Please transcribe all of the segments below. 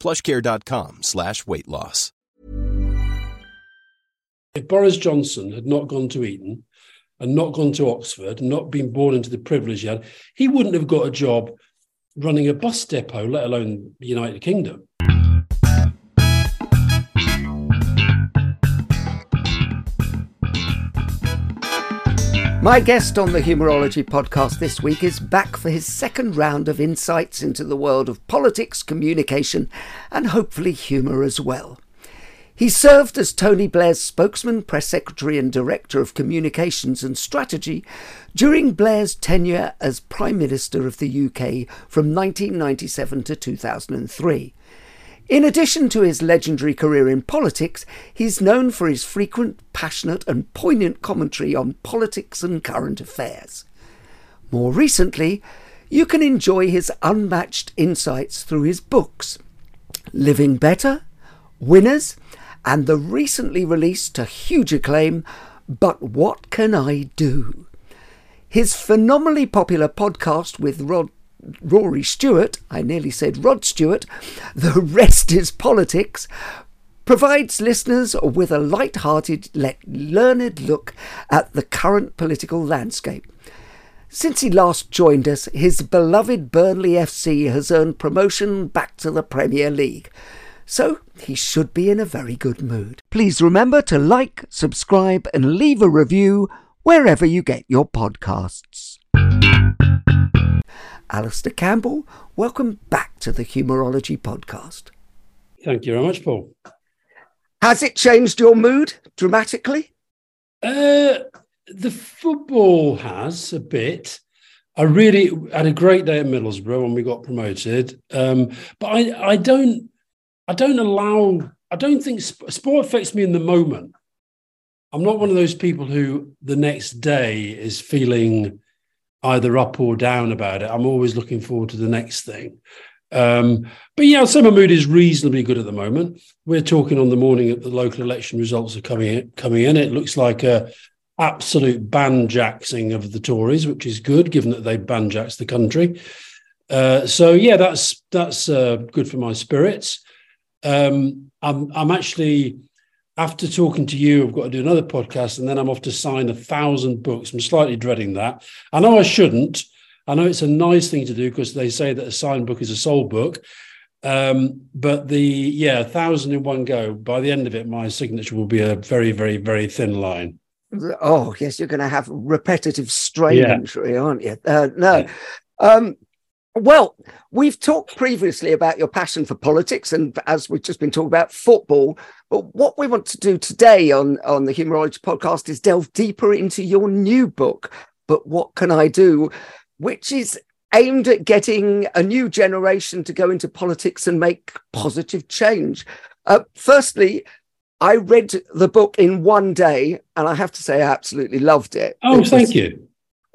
plushcare.com slash weight loss. If Boris Johnson had not gone to Eton and not gone to Oxford, and not been born into the privilege he had, he wouldn't have got a job running a bus depot, let alone the United Kingdom. My guest on the Humourology podcast this week is back for his second round of insights into the world of politics, communication, and hopefully humour as well. He served as Tony Blair's spokesman, press secretary, and director of communications and strategy during Blair's tenure as Prime Minister of the UK from 1997 to 2003. In addition to his legendary career in politics, he's known for his frequent, passionate, and poignant commentary on politics and current affairs. More recently, you can enjoy his unmatched insights through his books Living Better, Winners, and the recently released to huge acclaim, But What Can I Do? His phenomenally popular podcast with Rod Rory Stewart, I nearly said Rod Stewart, The Rest is Politics, provides listeners with a light-hearted, learned look at the current political landscape. Since he last joined us, his beloved Burnley FC has earned promotion back to the Premier League. So he should be in a very good mood. Please remember to like, subscribe, and leave a review wherever you get your podcasts. Alastair Campbell, welcome back to the Humourology podcast. Thank you very much, Paul. Has it changed your mood dramatically? Uh, the football has a bit. I really had a great day at Middlesbrough when we got promoted, um, but I, I don't, I don't allow, I don't think sp- sport affects me in the moment. I'm not one of those people who the next day is feeling either up or down about it. I'm always looking forward to the next thing. Um, but yeah, my mood is reasonably good at the moment. We're talking on the morning that the local election results are coming in, coming in. It looks like a absolute banjaxing of the Tories, which is good, given that they banjaxed the country. Uh, so yeah, that's that's uh, good for my spirits. Um, I'm I'm actually after talking to you, I've got to do another podcast, and then I'm off to sign a thousand books. I'm slightly dreading that. I know I shouldn't. I know it's a nice thing to do because they say that a signed book is a sold book. Um, but the yeah, a thousand in one go. By the end of it, my signature will be a very, very, very thin line. Oh yes, you're going to have repetitive strain yeah. injury, aren't you? Uh, no. Um, well, we've talked previously about your passion for politics, and as we've just been talking about football. But what we want to do today on on the Humourology podcast is delve deeper into your new book. But what can I do? Which is aimed at getting a new generation to go into politics and make positive change. Uh, firstly, I read the book in one day, and I have to say, I absolutely loved it. Oh, it thank you.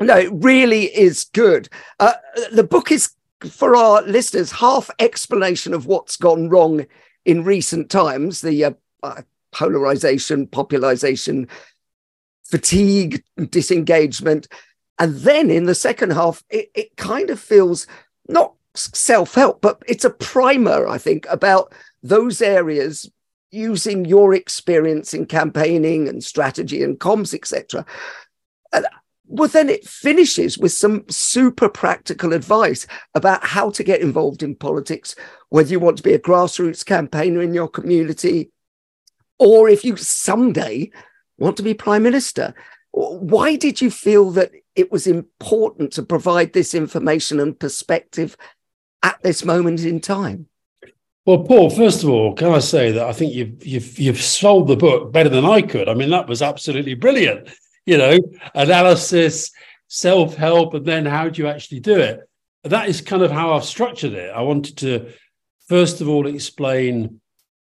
No, it really is good. Uh, the book is, for our listeners, half explanation of what's gone wrong in recent times the uh, uh, polarization, popularization, fatigue, disengagement. And then in the second half, it, it kind of feels not self help, but it's a primer, I think, about those areas using your experience in campaigning and strategy and comms, etc. Well, then it finishes with some super practical advice about how to get involved in politics, whether you want to be a grassroots campaigner in your community, or if you someday want to be prime minister. Why did you feel that it was important to provide this information and perspective at this moment in time? Well, Paul, first of all, can I say that I think you've you've you've sold the book better than I could. I mean, that was absolutely brilliant. You know, analysis, self-help, and then how do you actually do it? That is kind of how I've structured it. I wanted to first of all explain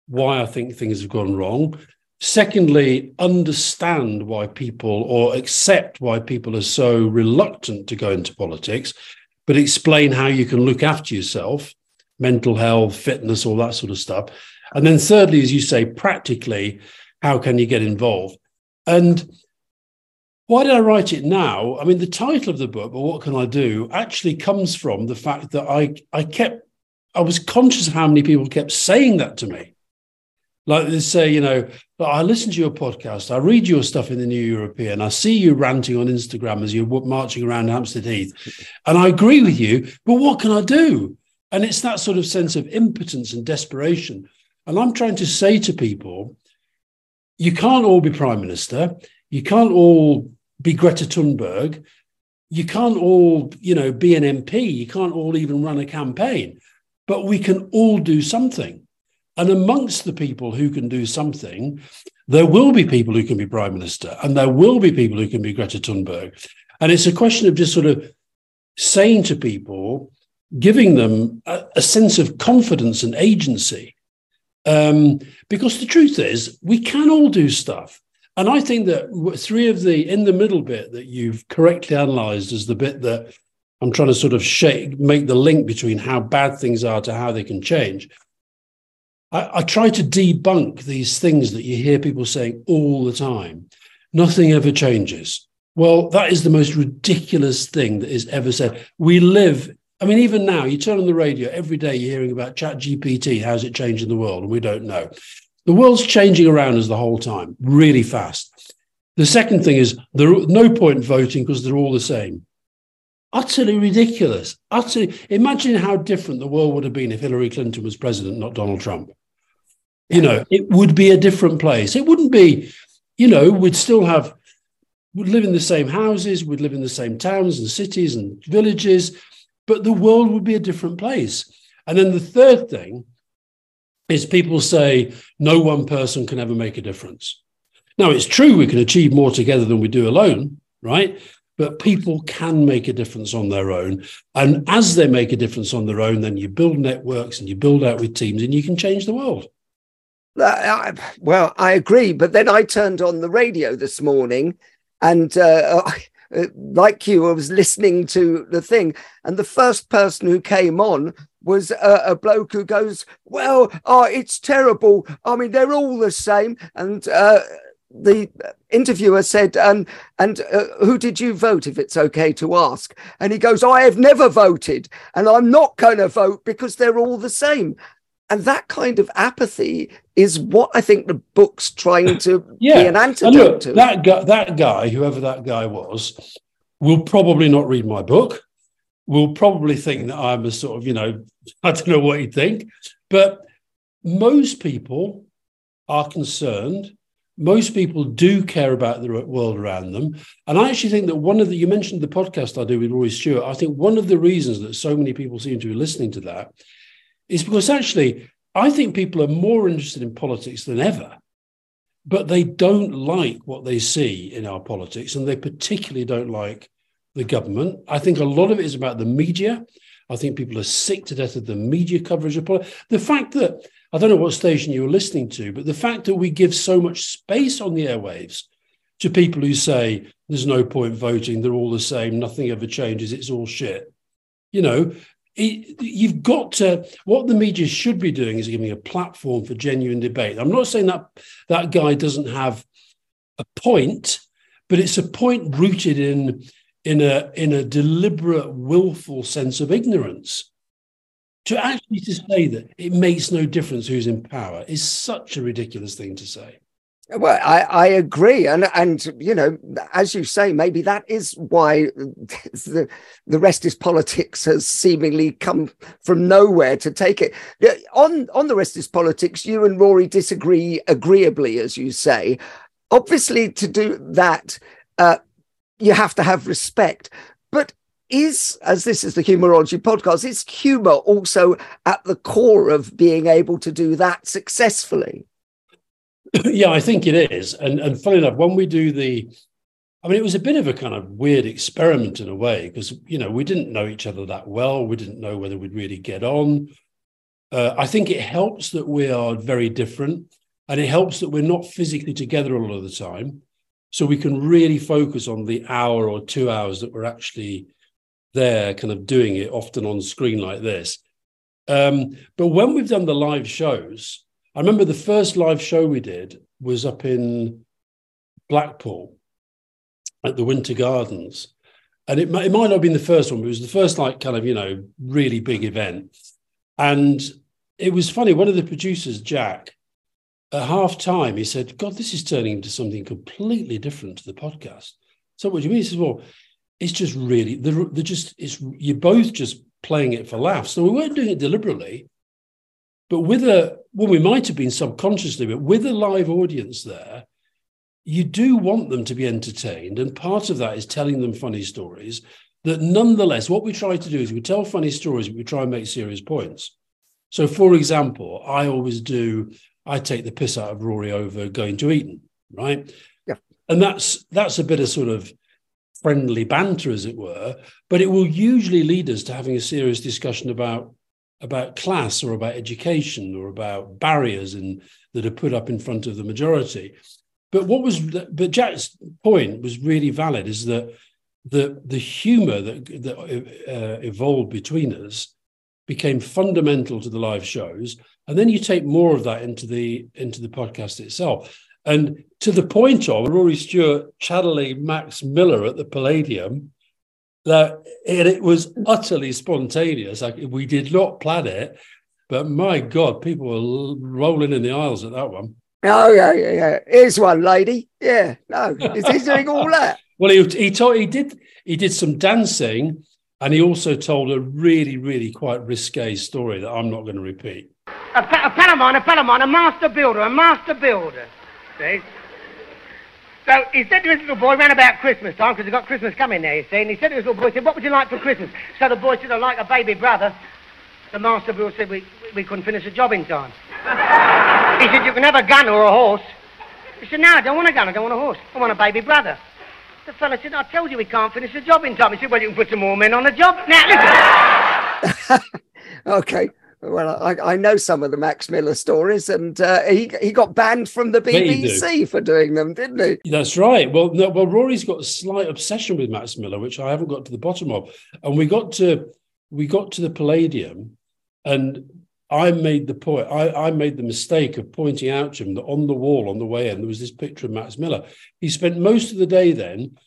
why I think things have gone wrong. Secondly, understand why people or accept why people are so reluctant to go into politics, but explain how you can look after yourself, mental health, fitness, all that sort of stuff. And then, thirdly, as you say, practically, how can you get involved? And why did I write it now? I mean, the title of the book, but what can I do, actually comes from the fact that I, I kept, I was conscious of how many people kept saying that to me. Like they say, you know, I listen to your podcast, I read your stuff in the New European, I see you ranting on Instagram as you're marching around Hampstead Heath, and I agree with you, but what can I do? And it's that sort of sense of impotence and desperation. And I'm trying to say to people, you can't all be prime minister, you can't all be Greta Thunberg, you can't all, you know, be an MP, you can't all even run a campaign, but we can all do something. And amongst the people who can do something, there will be people who can be prime minister, and there will be people who can be Greta Thunberg. And it's a question of just sort of saying to people, giving them a, a sense of confidence and agency. Um, because the truth is, we can all do stuff. And I think that three of the in the middle bit that you've correctly analyzed is the bit that I'm trying to sort of shake, make the link between how bad things are to how they can change. I, I try to debunk these things that you hear people saying all the time. Nothing ever changes. Well, that is the most ridiculous thing that is ever said. We live, I mean, even now, you turn on the radio, every day you're hearing about Chat GPT, how's it changing the world? And we don't know. The world's changing around us the whole time, really fast. The second thing is there no point voting because they're all the same. Utterly ridiculous. Utterly. Imagine how different the world would have been if Hillary Clinton was president, not Donald Trump. You know, it would be a different place. It wouldn't be, you know, we'd still have, we'd live in the same houses, we'd live in the same towns and cities and villages, but the world would be a different place. And then the third thing is people say no one person can ever make a difference. Now, it's true we can achieve more together than we do alone, right? But people can make a difference on their own. And as they make a difference on their own, then you build networks and you build out with teams and you can change the world. Uh, well, I agree. But then I turned on the radio this morning and uh, uh, like you, I was listening to the thing. And the first person who came on was a, a bloke who goes, Well, oh, it's terrible. I mean, they're all the same. And uh, the interviewer said, "And and uh, who did you vote? If it's okay to ask." And he goes, "I have never voted, and I'm not going to vote because they're all the same." And that kind of apathy is what I think the book's trying to yeah. be an antidote look, to. That guy, that guy, whoever that guy was, will probably not read my book. Will probably think that I'm a sort of, you know, I don't know what he'd think, but most people are concerned. Most people do care about the world around them. And I actually think that one of the, you mentioned the podcast I do with Rory Stewart. I think one of the reasons that so many people seem to be listening to that is because actually, I think people are more interested in politics than ever, but they don't like what they see in our politics, and they particularly don't like the government. I think a lot of it is about the media. I think people are sick to death of the media coverage of politics. The fact that I don't know what station you were listening to, but the fact that we give so much space on the airwaves to people who say there's no point voting, they're all the same, nothing ever changes, it's all shit. You know, it, you've got to what the media should be doing is giving a platform for genuine debate. I'm not saying that that guy doesn't have a point, but it's a point rooted in in a in a deliberate, willful sense of ignorance. To actually to say that it makes no difference who's in power is such a ridiculous thing to say. Well, I, I agree, and and you know, as you say, maybe that is why the the rest is politics has seemingly come from nowhere to take it on on the rest is politics. You and Rory disagree agreeably, as you say. Obviously, to do that, uh, you have to have respect. But is as this is the humourology podcast, is humor also at the core of being able to do that successfully? yeah, I think it is. And and funny enough, when we do the, I mean, it was a bit of a kind of weird experiment in a way because you know we didn't know each other that well. We didn't know whether we'd really get on. Uh, I think it helps that we are very different, and it helps that we're not physically together a lot of the time, so we can really focus on the hour or two hours that we're actually there, kind of doing it, often on screen like this. Um, but when we've done the live shows, I remember the first live show we did was up in Blackpool at the Winter Gardens. And it, it might not have been the first one, but it was the first, like, kind of, you know, really big event. And it was funny. One of the producers, Jack, at half time, he said, God, this is turning into something completely different to the podcast. So what do you mean? He says, Well, it's just really, they're, they're just, it's, you're both just playing it for laughs. So we weren't doing it deliberately. But with a, well, we might have been subconsciously, but with a live audience there, you do want them to be entertained. And part of that is telling them funny stories that nonetheless, what we try to do is we tell funny stories, but we try and make serious points. So, for example, I always do, I take the piss out of Rory over going to Eton, right? Yeah. And that's that's a bit of sort of friendly banter, as it were, but it will usually lead us to having a serious discussion about about class or about education or about barriers in, that are put up in front of the majority. But what was but Jack's point was really valid is that the the humor that that uh, evolved between us became fundamental to the live shows and then you take more of that into the into the podcast itself and to the point of Rory Stewart channeling Max Miller at the Palladium that it, it was utterly spontaneous. Like we did not plan it, but my God, people were rolling in the aisles at that one. Oh yeah, yeah, yeah. Here's one lady. Yeah, no, is he doing all that? well, he he told he did he did some dancing, and he also told a really really quite risque story that I'm not going to repeat. A, a Palamon, a Palamon, a master builder, a master builder. See? So he said to his little boy, ran about Christmas time, because he got Christmas coming there, you see, and he said to his little boy, he said, what would you like for Christmas? So the boy said, I'd like a baby brother. The master builder said, we, we couldn't finish the job in time. he said, you can have a gun or a horse. He said, no, I don't want a gun, I don't want a horse. I want a baby brother. The fellow said, I told you we can't finish the job in time. He said, well, you can put some more men on the job. Now, listen. okay. Well, I, I, know some of the Max Miller stories, and uh, he he got banned from the BBC for doing them, didn't he? That's right. Well, no, well, Rory's got a slight obsession with Max Miller, which I haven't got to the bottom of. And we got to we got to the Palladium, and I made the point. I, I made the mistake of pointing out to him that on the wall on the way in there was this picture of Max Miller. He spent most of the day then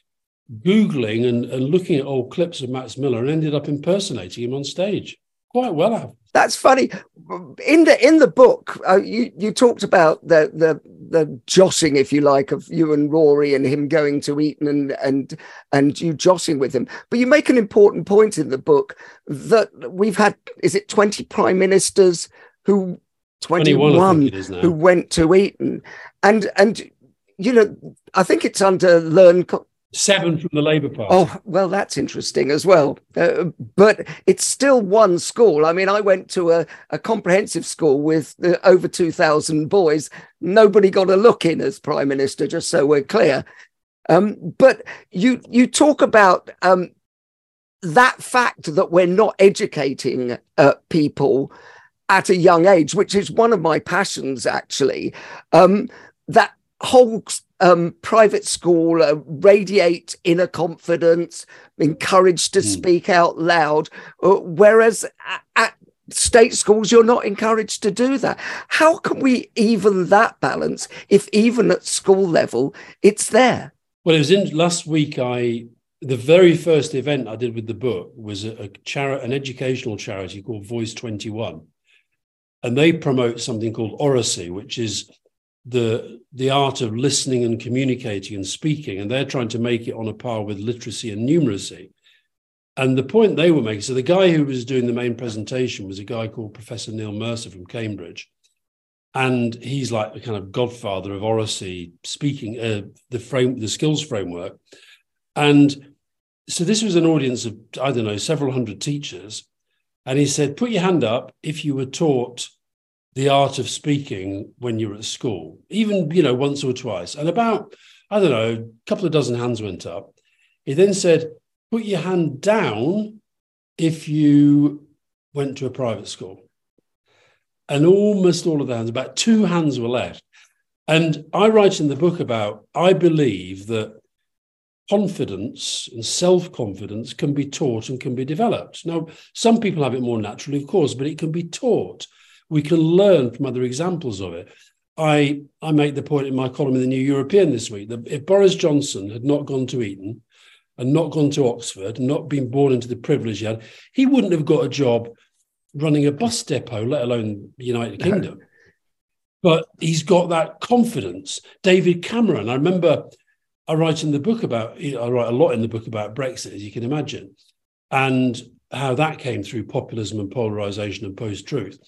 googling and, and looking at old clips of Max Miller, and ended up impersonating him on stage quite well. That's funny. In the in the book, uh, you you talked about the the the joshing, if you like, of you and Rory and him going to Eton and and and you joshing with him. But you make an important point in the book that we've had is it twenty prime ministers who twenty one who went to Eton, and and you know I think it's under learn seven from the Labour Party. Oh, well, that's interesting as well. Uh, but it's still one school. I mean, I went to a, a comprehensive school with uh, over 2,000 boys. Nobody got a look in as Prime Minister, just so we're clear. Um, but you, you talk about um, that fact that we're not educating uh, people at a young age, which is one of my passions, actually. Um, that whole um, private school uh, radiate inner confidence, encouraged to mm. speak out loud, uh, whereas at, at state schools you're not encouraged to do that. How can we even that balance if even at school level it's there? Well, it was in last week. I the very first event I did with the book was a, a charity, an educational charity called Voice Twenty One, and they promote something called Oracy, which is the the art of listening and communicating and speaking, and they're trying to make it on a par with literacy and numeracy. And the point they were making, so the guy who was doing the main presentation was a guy called Professor Neil Mercer from Cambridge. And he's like the kind of godfather of oracy, speaking uh, the frame, the skills framework. And so this was an audience of, I don't know, several hundred teachers. And he said, put your hand up if you were taught the art of speaking when you were at school, even, you know, once or twice. And about, I don't know, a couple of dozen hands went up. He then said, put your hand down if you went to a private school. And almost all of the hands, about two hands were left. And I write in the book about, I believe that confidence and self confidence can be taught and can be developed. Now, some people have it more naturally, of course, but it can be taught. We can learn from other examples of it. I, I make the point in my column in the New European this week that if Boris Johnson had not gone to Eton and not gone to Oxford and not been born into the privilege he had, he wouldn't have got a job running a bus depot, let alone the United Kingdom. But he's got that confidence. David Cameron, I remember I write in the book about, I write a lot in the book about Brexit, as you can imagine, and how that came through populism and polarization and post truth.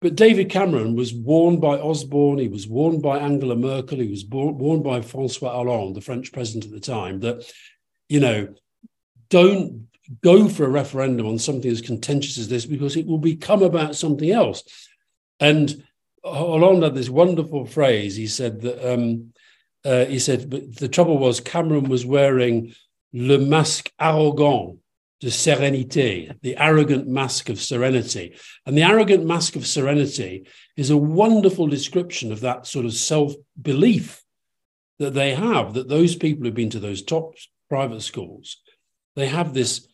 But David Cameron was warned by Osborne, he was warned by Angela Merkel, he was warned by Francois Hollande, the French president at the time, that, you know, don't go for a referendum on something as contentious as this because it will become about something else. And Hollande had this wonderful phrase. He said that um, uh, he said, but the trouble was Cameron was wearing le masque arrogant de sérénité, the arrogant mask of serenity. And the arrogant mask of serenity is a wonderful description of that sort of self belief that they have, that those people who've been to those top private schools, they have this,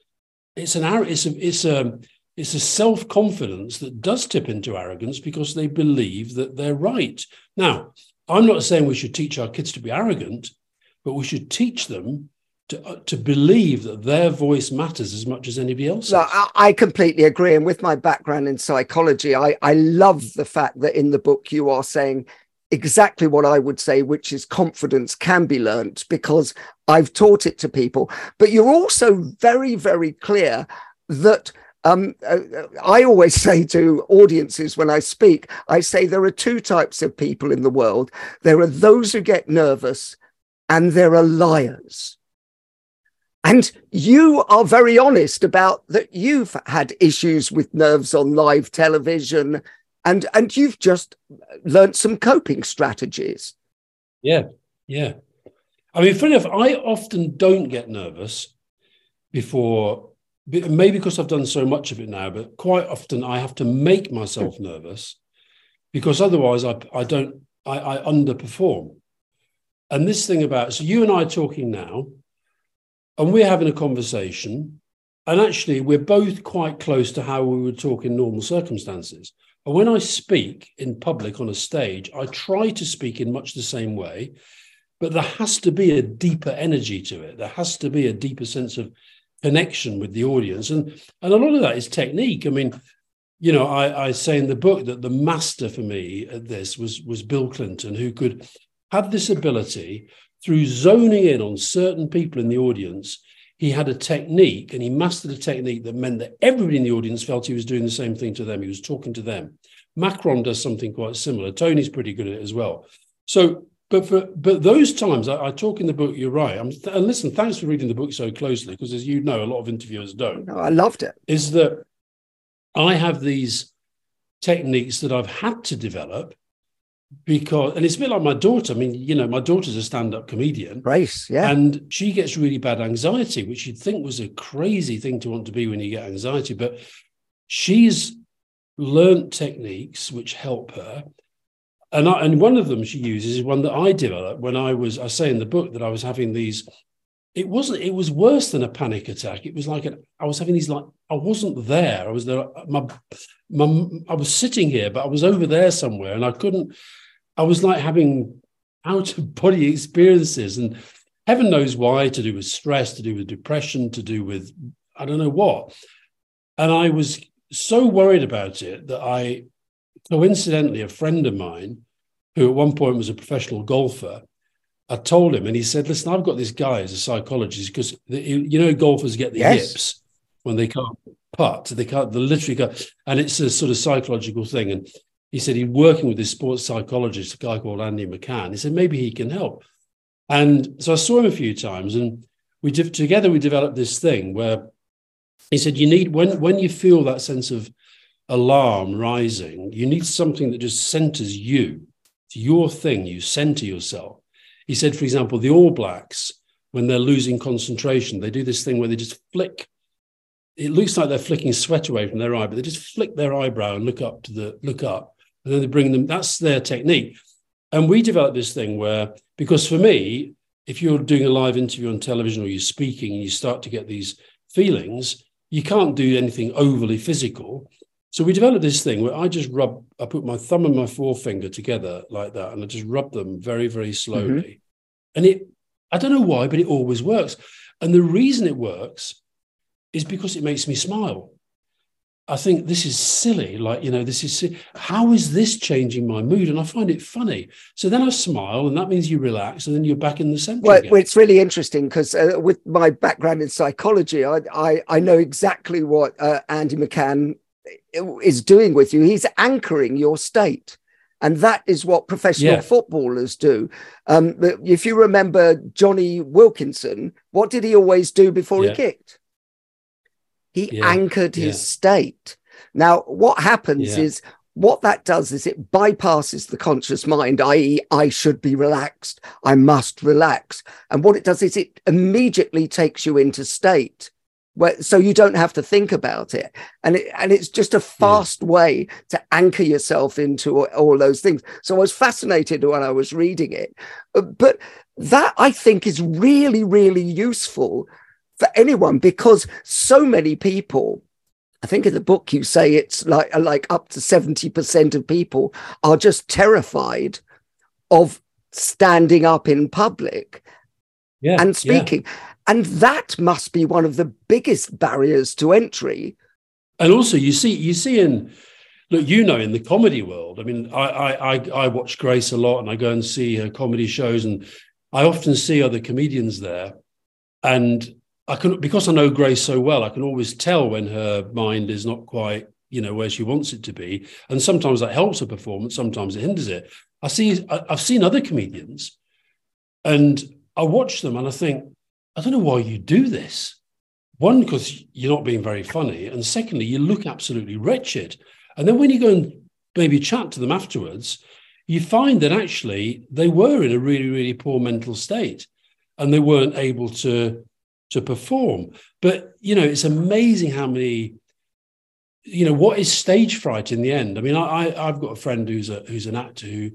it's an, it's a, it's a, it's a self confidence that does tip into arrogance because they believe that they're right. Now, I'm not saying we should teach our kids to be arrogant, but we should teach them to, uh, to believe that their voice matters as much as anybody else's. No, I, completely agree. And with my background in psychology, I, I love the fact that in the book you are saying exactly what I would say, which is confidence can be learnt because I've taught it to people. But you're also very, very clear that um, uh, I always say to audiences when I speak, I say there are two types of people in the world. There are those who get nervous, and there are liars. And you are very honest about that you've had issues with nerves on live television, and and you've just learnt some coping strategies. Yeah, yeah. I mean, funny enough, I often don't get nervous before maybe because I've done so much of it now, but quite often I have to make myself nervous because otherwise I, I don't, I, I underperform. And this thing about, so you and I are talking now, and we're having a conversation, and actually we're both quite close to how we would talk in normal circumstances. And when I speak in public on a stage, I try to speak in much the same way, but there has to be a deeper energy to it. There has to be a deeper sense of connection with the audience. And, and a lot of that is technique. I mean, you know, I, I say in the book that the master for me at this was, was Bill Clinton, who could have this ability through zoning in on certain people in the audience. He had a technique and he mastered a technique that meant that everybody in the audience felt he was doing the same thing to them. He was talking to them. Macron does something quite similar. Tony's pretty good at it as well. So but for but those times, I, I talk in the book. You're right. I'm, and listen, thanks for reading the book so closely, because as you know, a lot of interviewers don't. No, I loved it. Is that I have these techniques that I've had to develop because, and it's a bit like my daughter. I mean, you know, my daughter's a stand-up comedian, Grace, yeah, and she gets really bad anxiety, which you'd think was a crazy thing to want to be when you get anxiety, but she's learned techniques which help her. And I, and one of them she uses is one that I developed when I was I say in the book that I was having these it wasn't it was worse than a panic attack. It was like an, I was having these like I wasn't there. I was there my, my I was sitting here but I was over there somewhere and I couldn't I was like having out of body experiences and heaven knows why to do with stress to do with depression to do with I don't know what and I was so worried about it that I coincidentally, a friend of mine who at one point was a professional golfer, I told him, and he said, "Listen, I've got this guy as a psychologist because you know golfers get the yes. yips when they can't putt, they can't, they literally can't, and it's a sort of psychological thing." And he said he's working with this sports psychologist, a guy called Andy McCann. He said maybe he can help. And so I saw him a few times, and we together we developed this thing where he said you need when when you feel that sense of alarm rising, you need something that just centers you. It's your thing. You center yourself. He said, for example, the All Blacks when they're losing concentration, they do this thing where they just flick it looks like they're flicking sweat away from their eye, but they just flick their eyebrow and look up to the look up and then they bring them. That's their technique. And we developed this thing where, because for me, if you're doing a live interview on television or you're speaking and you start to get these feelings, you can't do anything overly physical. So we developed this thing where I just rub, I put my thumb and my forefinger together like that, and I just rub them very, very slowly. Mm-hmm. And it, I don't know why, but it always works. And the reason it works is because it makes me smile. I think this is silly. Like, you know, this is how is this changing my mood? And I find it funny. So then I smile, and that means you relax, and then you're back in the center. Well, well it's really interesting because uh, with my background in psychology, I I, I know exactly what uh, Andy McCann is doing with you. He's anchoring your state. And that is what professional yeah. footballers do. Um, if you remember Jonny Wilkinson, what did he always do before yeah. he kicked? He yeah, anchored his yeah. state. Now, what happens yeah. is what that does is it bypasses the conscious mind, i.e., I should be relaxed, I must relax. And what it does is it immediately takes you into state. Where, so you don't have to think about it and it, and it's just a hmm. fast way to anchor yourself into all, all those things so i was fascinated when i was reading it but that i think is really really useful for anyone because so many people I think in the book you say it's like like up to 70% of people are just terrified of standing up in public yeah, and speaking. Yeah. And that must be one of the biggest barriers to entry. And also you see you see in look, you know, in the comedy world, I mean, I I I watch Grace a lot and I go and see her comedy shows and I often see other comedians there. And I can because I know Grace so well, I can always tell when her mind is not quite, you know, where she wants it to be. And sometimes that helps her performance, sometimes it hinders it. I see I've seen other comedians and I watch them and I think, I don't know why you do this. One, because you're not being very funny. And secondly, you look absolutely wretched. And then when you go and maybe chat to them afterwards, you find that actually they were in a really, really poor mental state and they weren't able to to perform. But you know, it's amazing how many. You know what is stage fright in the end? I mean, I, I I've got a friend who's a who's an actor who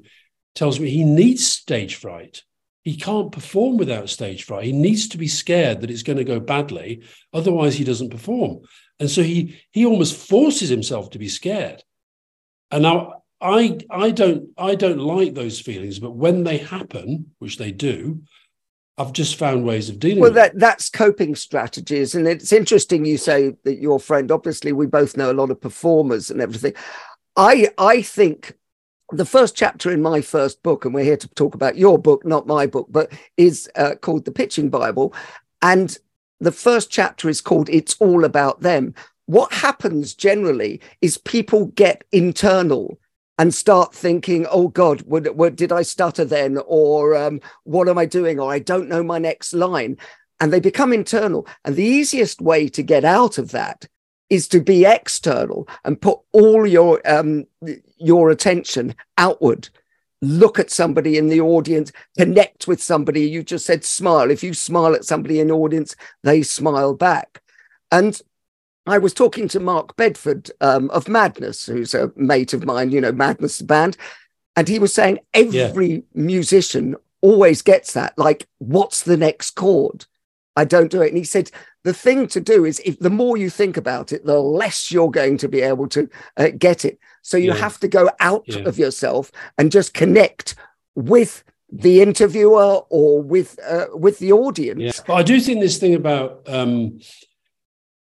tells me he needs stage fright. He can't perform without stage fright. He needs to be scared that it's going to go badly, otherwise he doesn't perform. And so he he almost forces himself to be scared. And now I I don't I don't like those feelings, but when they happen, which they do, I've just found ways of dealing well, that, that's coping strategies. And it's interesting you say that your friend, obviously, we both know a lot of performers and everything. I I think the first chapter in my first book, and we're here to talk about your book, not my book, but is uh, called The Pitching Bible. And the first chapter is called It's All About Them. What happens generally is people get internal and start thinking, oh God, did I stutter then? Or um, what am I doing? Or I don't know my next line. And they become internal. And the easiest way to get out of that is to be external and put all your um, your attention outward. Look at somebody in the audience, connect with somebody. You just said smile. If you smile at somebody in the audience, they smile back. And I was talking to Mark Bedford um, of Madness, who's a mate of mine, you know, Madness band. And he was saying every yeah. musician always gets that. Like, what's the next chord? I don't do it. And he said, the thing to do is if the more you think about it, the less you're going to be able to uh, get it. So you yeah. have to go out yeah. of yourself and just connect with the interviewer or with uh, with the audience. Yeah. But I do think this thing about um,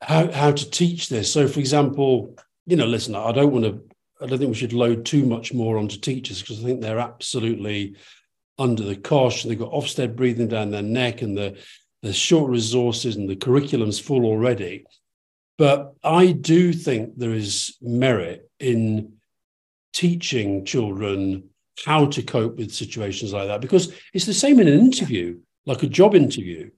how how to teach this. So, for example, you know, listen, I don't want to I don't think we should load too much more onto teachers because I think they're absolutely under the cosh they've got Ofsted breathing down their neck and the there's short resources and the curriculum's full already. But I do think there is merit in teaching children how to cope with situations like that because it's the same in an interview, like a job interview.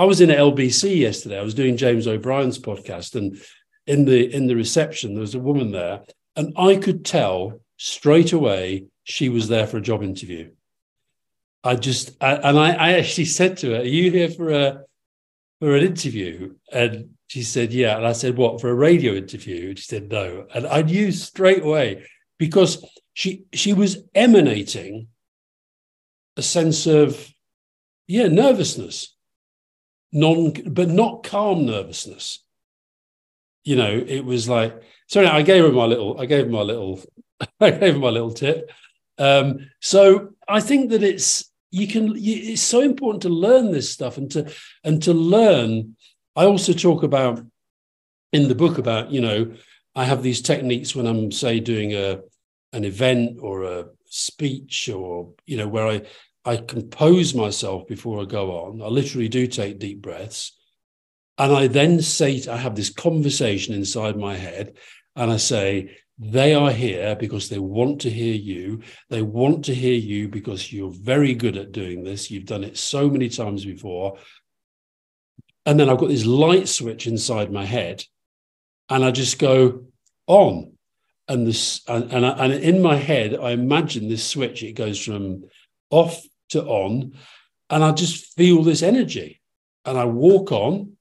I was in LBC yesterday. I was doing James O'Brien's podcast, and in the in the reception there was a woman there, and I could tell straight away she was there for a job interview. I just I, and I, I actually said to her, "Are you here for a for an interview?" And she said, "Yeah." And I said, "What for a radio interview?" And she said, "No." And I knew straight away because she she was emanating a sense of yeah nervousness, non but not calm nervousness. You know, it was like so. I gave her my little. I gave her my little. I gave her my little tip. Um, so I think that it's you can it's so important to learn this stuff and to and to learn i also talk about in the book about you know i have these techniques when i'm say doing a an event or a speech or you know where i i compose myself before i go on i literally do take deep breaths and i then say i have this conversation inside my head and i say they are here because they want to hear you. They want to hear you because you're very good at doing this. You've done it so many times before. And then I've got this light switch inside my head, and I just go on. And this, and, and, I, and in my head, I imagine this switch. It goes from off to on, and I just feel this energy, and I walk on,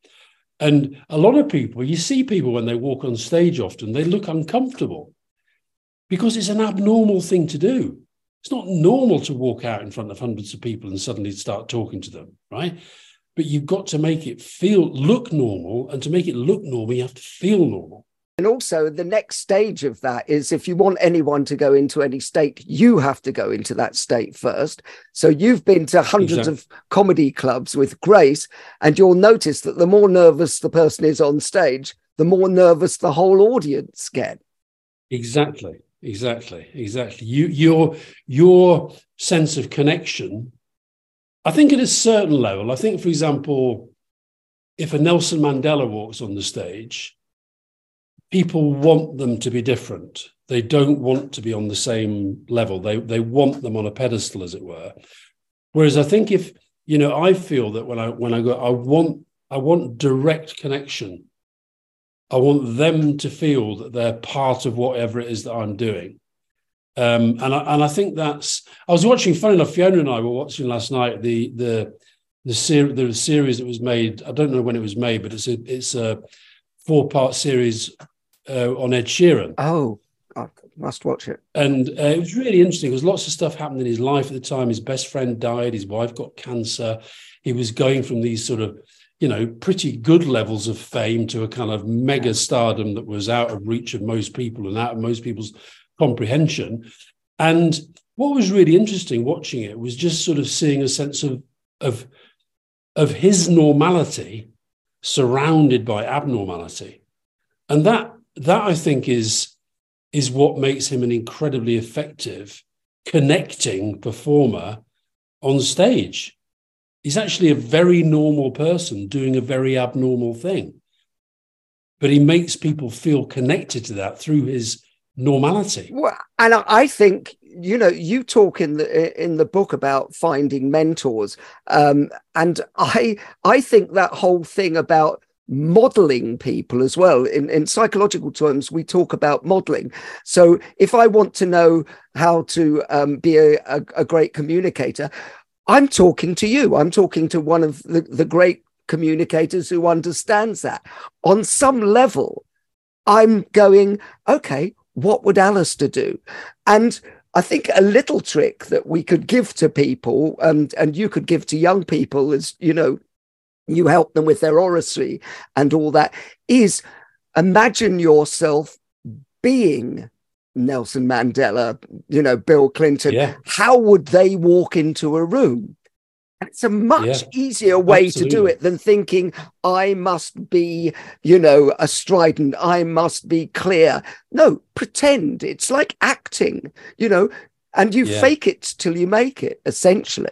and a lot of people, you see people when they walk on stage often, they look uncomfortable because it's an abnormal thing to do. It's not normal to walk out in front of hundreds of people and suddenly start talking to them, right? But you've got to make it feel, look normal. And to make it look normal, you have to feel normal. And also, the next stage of that is if you want anyone to go into any state, you have to go into that state first. So you've been to hundreds exactly. of comedy clubs with Grace, and you'll notice that the more nervous the person is on stage, the more nervous the whole audience get. Exactly, exactly, exactly. You, your your sense of connection. I think at a certain level, I think, for example, if a Nelson Mandela walks on the stage people want them to be different. They don't want to be on the same level. They they want them on a pedestal, as it were. Whereas I think if you know, I feel that when I when I go, I want I want direct connection. I want them to feel that they're part of whatever it is that I'm doing. Um, and I, and I think that's. I was watching. Funny enough, Fiona and I were watching last night the the the, ser- the series that was made. I don't know when it was made, but it's a it's a four part series uh, on Ed Sheeran. Oh, I must watch it. And uh, it was really interesting because lots of stuff happened in his life at the time. His best friend died. His wife got cancer. He was going from these sort of, you know, pretty good levels of fame to a kind of mega stardom that was out of reach of most people and out of most people's comprehension. And what was really interesting watching it was just sort of seeing a sense of of of his normality surrounded by abnormality. And that that I think is is what makes him an incredibly effective connecting performer on stage. He's actually a very normal person doing a very abnormal thing. But he makes people feel connected to that through his normality. Well, and I think you know you talk in the in the book about finding mentors, um, and I I think that whole thing about modeling people as well. In, in psychological terms, we talk about modeling. So if I want to know how to um, be a, a, a, great communicator, I'm talking to you. I'm talking to one of the, the great communicators who understands that. On some level, I'm going, okay, what would Alastair do? And I think a little trick that we could give to people and, and you could give to young people is, you know, you help them with their oratory and all that is imagine yourself being Nelson Mandela, you know, Bill Clinton. Yeah. How would they walk into a room? And it's a much Yeah, easier way to do it than thinking I must be, you know, a strident, I must be clear. No, pretend. It's like acting, you know, and you Yeah. fake it till you make it, essentially.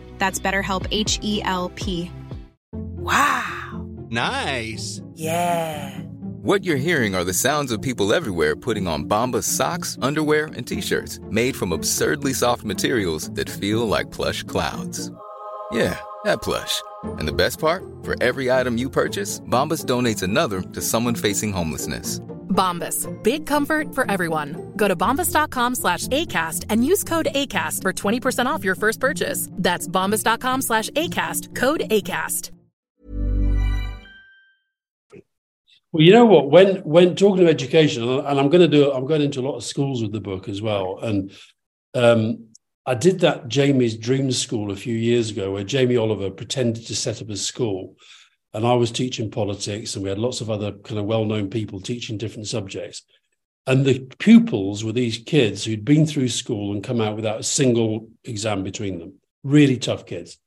That's BetterHelp H E L P. Wow. Nice. Yeah. What you're hearing are the sounds of people everywhere putting on Bombas socks, underwear, and t-shirts made from absurdly soft materials that feel like plush clouds. Yeah, that plush. And the best part? For every item you purchase, Bombas donates another to someone facing homelessness. Bombas. Big comfort for everyone. Go to bombas.com slash ACAST and use code ACAST for 20% off your first purchase. That's bombas.com slash ACAST. Code ACAST. Well, you know what? When when talking of education, and I'm going to do, I'm going into a lot of schools with the book as well. And um, I did that Jamie's Dream School a few years ago, where Jamie Oliver pretended to set up a school, and I was teaching politics, and we had lots of other kind of well-known people teaching different subjects. And the pupils were these kids who'd been through school and come out without a single exam between them. Really tough kids.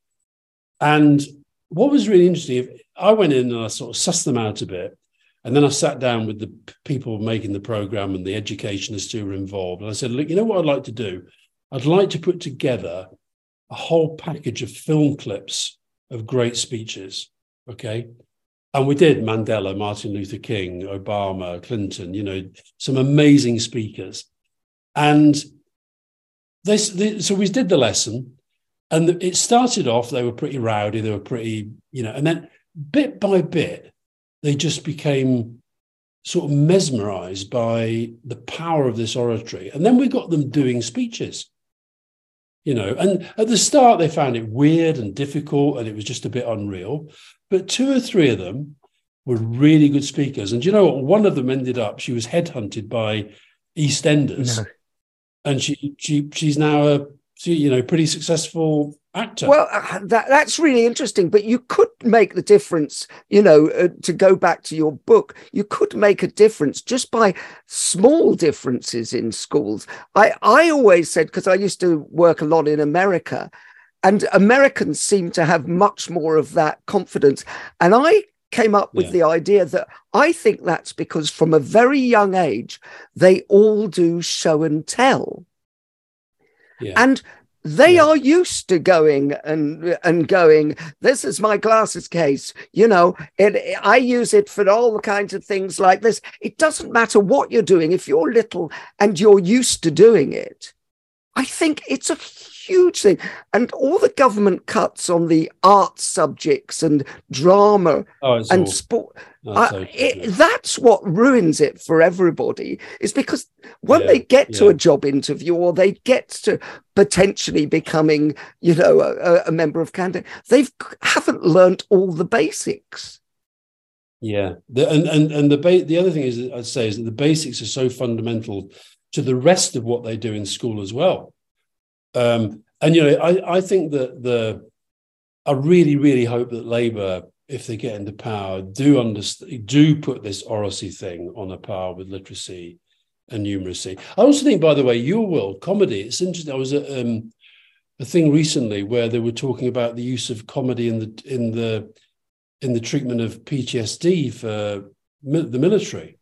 And what was really interesting, I went in and I sort of sussed them out a bit. And then I sat down with the people making the program and the educationists who were involved. And I said, look, you know what I'd like to do? I'd like to put together a whole package of film clips of great speeches. Okay. And we did Mandela, Martin Luther King, Obama, Clinton, you know, some amazing speakers. And this, this so we did the lesson. And it started off, they were pretty rowdy, they were pretty, you know, and then bit by bit, they just became sort of mesmerized by the power of this oratory. And then we got them doing speeches, you know, and at the start they found it weird and difficult and it was just a bit unreal. But two or three of them were really good speakers. And you know what? One of them ended up, she was headhunted by EastEnders. No. And she she she's now a you know pretty successful actor. Well, uh, that, that's really interesting, but you could make the difference, you know, uh, to go back to your book, you could make a difference just by small differences in schools. I, I always said, because I used to work a lot in America, and Americans seem to have much more of that confidence. And I came up with Yeah. the idea that I think that's because from a very young age, they all do show and tell yeah. and they Yeah. are used to going and and going this is my glasses case you know it i use it for all the kinds of things like this it doesn't matter what you're doing if you're little and you're used to doing it i think it's a huge thing and all the government cuts on the art subjects and drama oh, and awful. sport No, I- it, that's what ruins it for everybody is because when Yeah, they get to a job interview or they get to potentially becoming you know a, a member of candidate they haven't learnt all the basics. Yeah, the, and and and the ba- the other thing is I'd say is that the basics are so fundamental to the rest of what they do in school as well. Um, and you know, I, I think that the I really, really hope that Labour, if they get into power, do understand, do put this oracy thing on a par with literacy and numeracy. I also think, by the way, your world comedy. It's interesting. I was at um, a thing recently where they were talking about the use of comedy in the in the in the treatment of PTSD for the military,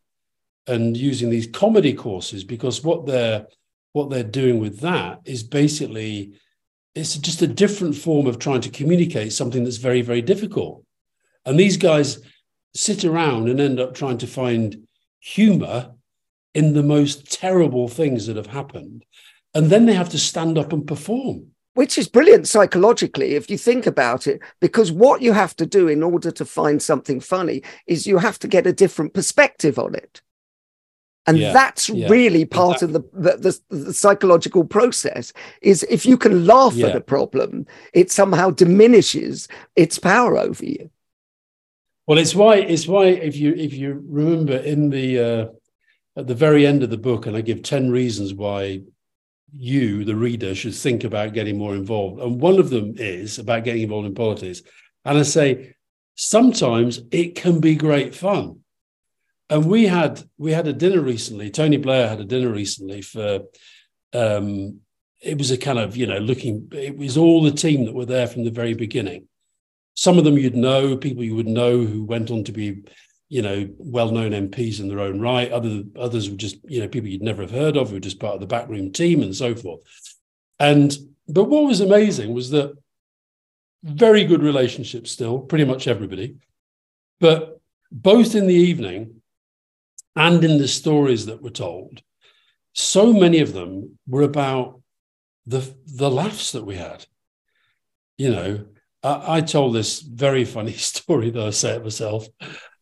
and using these comedy courses because what they're what they're doing with that is basically it's just a different form of trying to communicate something that's very very difficult and these guys sit around and end up trying to find humor in the most terrible things that have happened and then they have to stand up and perform which is brilliant psychologically if you think about it because what you have to do in order to find something funny is you have to get a different perspective on it and yeah, that's yeah, really part exactly. of the, the, the, the, psychological process is if you can laugh yeah. at a problem it somehow diminishes its power over you well it's why it's why if you if you remember in the uh, at the very end of the book and i give 10 reasons why you the reader should think about getting more involved and one of them is about getting involved in politics and i say sometimes it can be great fun and we had we had a dinner recently. Tony Blair had a dinner recently for. Um, it was a kind of you know looking. It was all the team that were there from the very beginning. Some of them you'd know, people you would know who went on to be, you know, well-known MPs in their own right. Other others were just you know people you'd never have heard of who were just part of the backroom team and so forth. And but what was amazing was that very good relationships still, pretty much everybody. But both in the evening and in the stories that were told, so many of them were about the the laughs that we had. You know, I, I told this very funny story that I it myself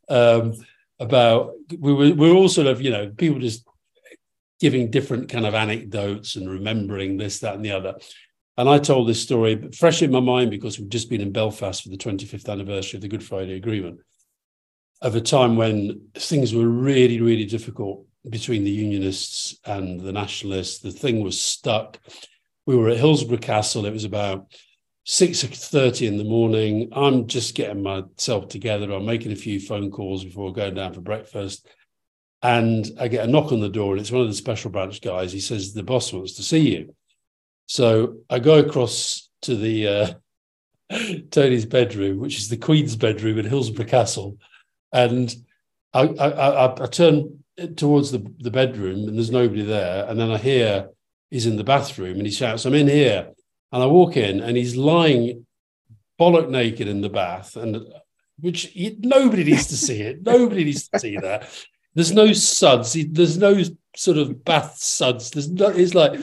um, about we were we are all sort of you know people just giving different kind of anecdotes and remembering this that and the other. And I told this story fresh in my mind because we've just been in Belfast for the 25th anniversary of the Good Friday Agreement of a time when things were really, really difficult between the Unionists and the Nationalists. The thing was stuck. We were at Hillsborough Castle. It was about six thirty in the morning. I'm just getting myself together. I'm making a few phone calls before going down for breakfast. And I get a knock on the door, and it's one of the special branch guys. He says, The boss wants to see you. So I go across to the uh, Tony's bedroom, which is the Queen's bedroom in Hillsborough Castle. And I, I, I, turn towards the, the bedroom and there's nobody there. And then I hear he's in the bathroom and he shouts, I'm in here. And I walk in and he's lying bollock naked in the bath, and which he, nobody needs to see it. Nobody needs to see that. There's no suds. He, there's no sort of bath suds. There's no. He's like,